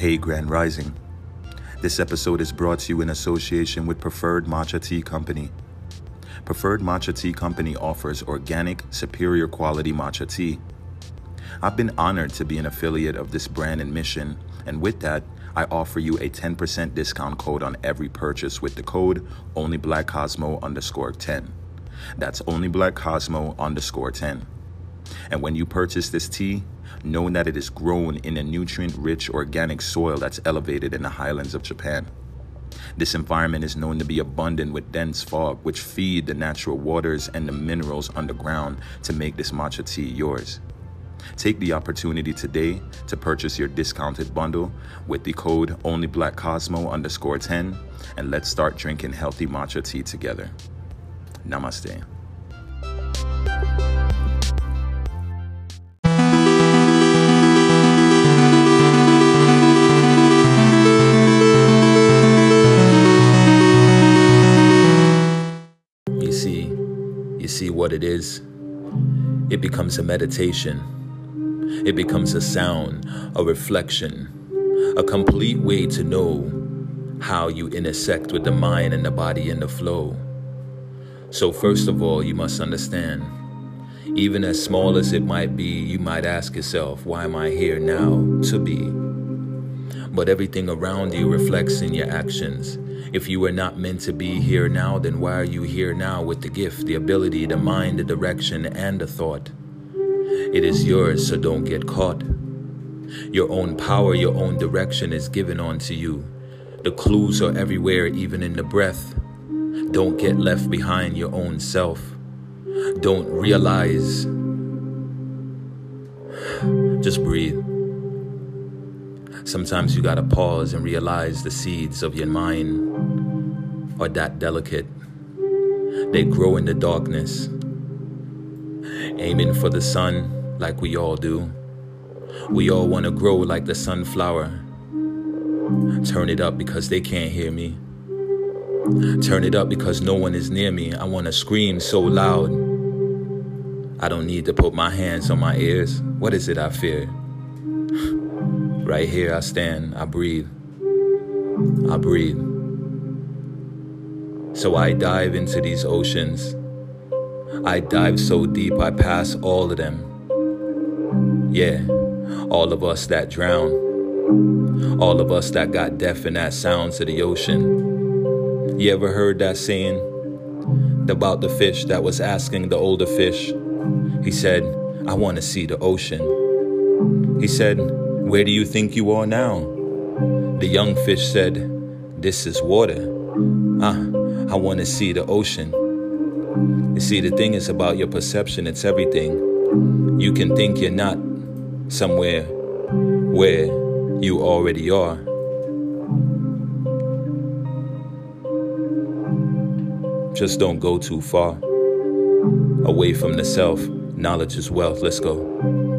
Hey, Grand Rising. This episode is brought to you in association with Preferred Matcha Tea Company. Preferred Matcha Tea Company offers organic, superior quality matcha tea. I've been honored to be an affiliate of this brand and mission, and with that, I offer you a 10% discount code on every purchase with the code OnlyBlackCosmo underscore 10. That's OnlyBlackCosmo underscore 10. And when you purchase this tea, know that it is grown in a nutrient rich organic soil that's elevated in the highlands of Japan. This environment is known to be abundant with dense fog, which feed the natural waters and the minerals underground to make this matcha tea yours. Take the opportunity today to purchase your discounted bundle with the code OnlyBlackCosmo underscore 10 and let's start drinking healthy matcha tea together. Namaste. What it is? It becomes a meditation. It becomes a sound, a reflection, a complete way to know how you intersect with the mind and the body in the flow. So, first of all, you must understand, even as small as it might be, you might ask yourself, why am I here now to be? But everything around you reflects in your actions. If you were not meant to be here now, then why are you here now with the gift, the ability, the mind, the direction, and the thought? It is yours, so don't get caught. Your own power, your own direction is given onto you. The clues are everywhere, even in the breath. Don't get left behind your own self. Don't realize. Just breathe. Sometimes you gotta pause and realize the seeds of your mind are that delicate. They grow in the darkness, aiming for the sun like we all do. We all wanna grow like the sunflower. Turn it up because they can't hear me. Turn it up because no one is near me. I wanna scream so loud. I don't need to put my hands on my ears. What is it I fear? Right here I stand, I breathe. I breathe. So I dive into these oceans. I dive so deep I pass all of them. Yeah, all of us that drown. All of us that got deaf in that sound to the ocean. You ever heard that saying about the fish that was asking the older fish? He said, I want to see the ocean. He said, Where do you think you are now? The young fish said, This is water. Ah, I want to see the ocean. You see, the thing is about your perception, it's everything. You can think you're not somewhere where you already are. Just don't go too far away from the self. Knowledge is wealth. Let's go.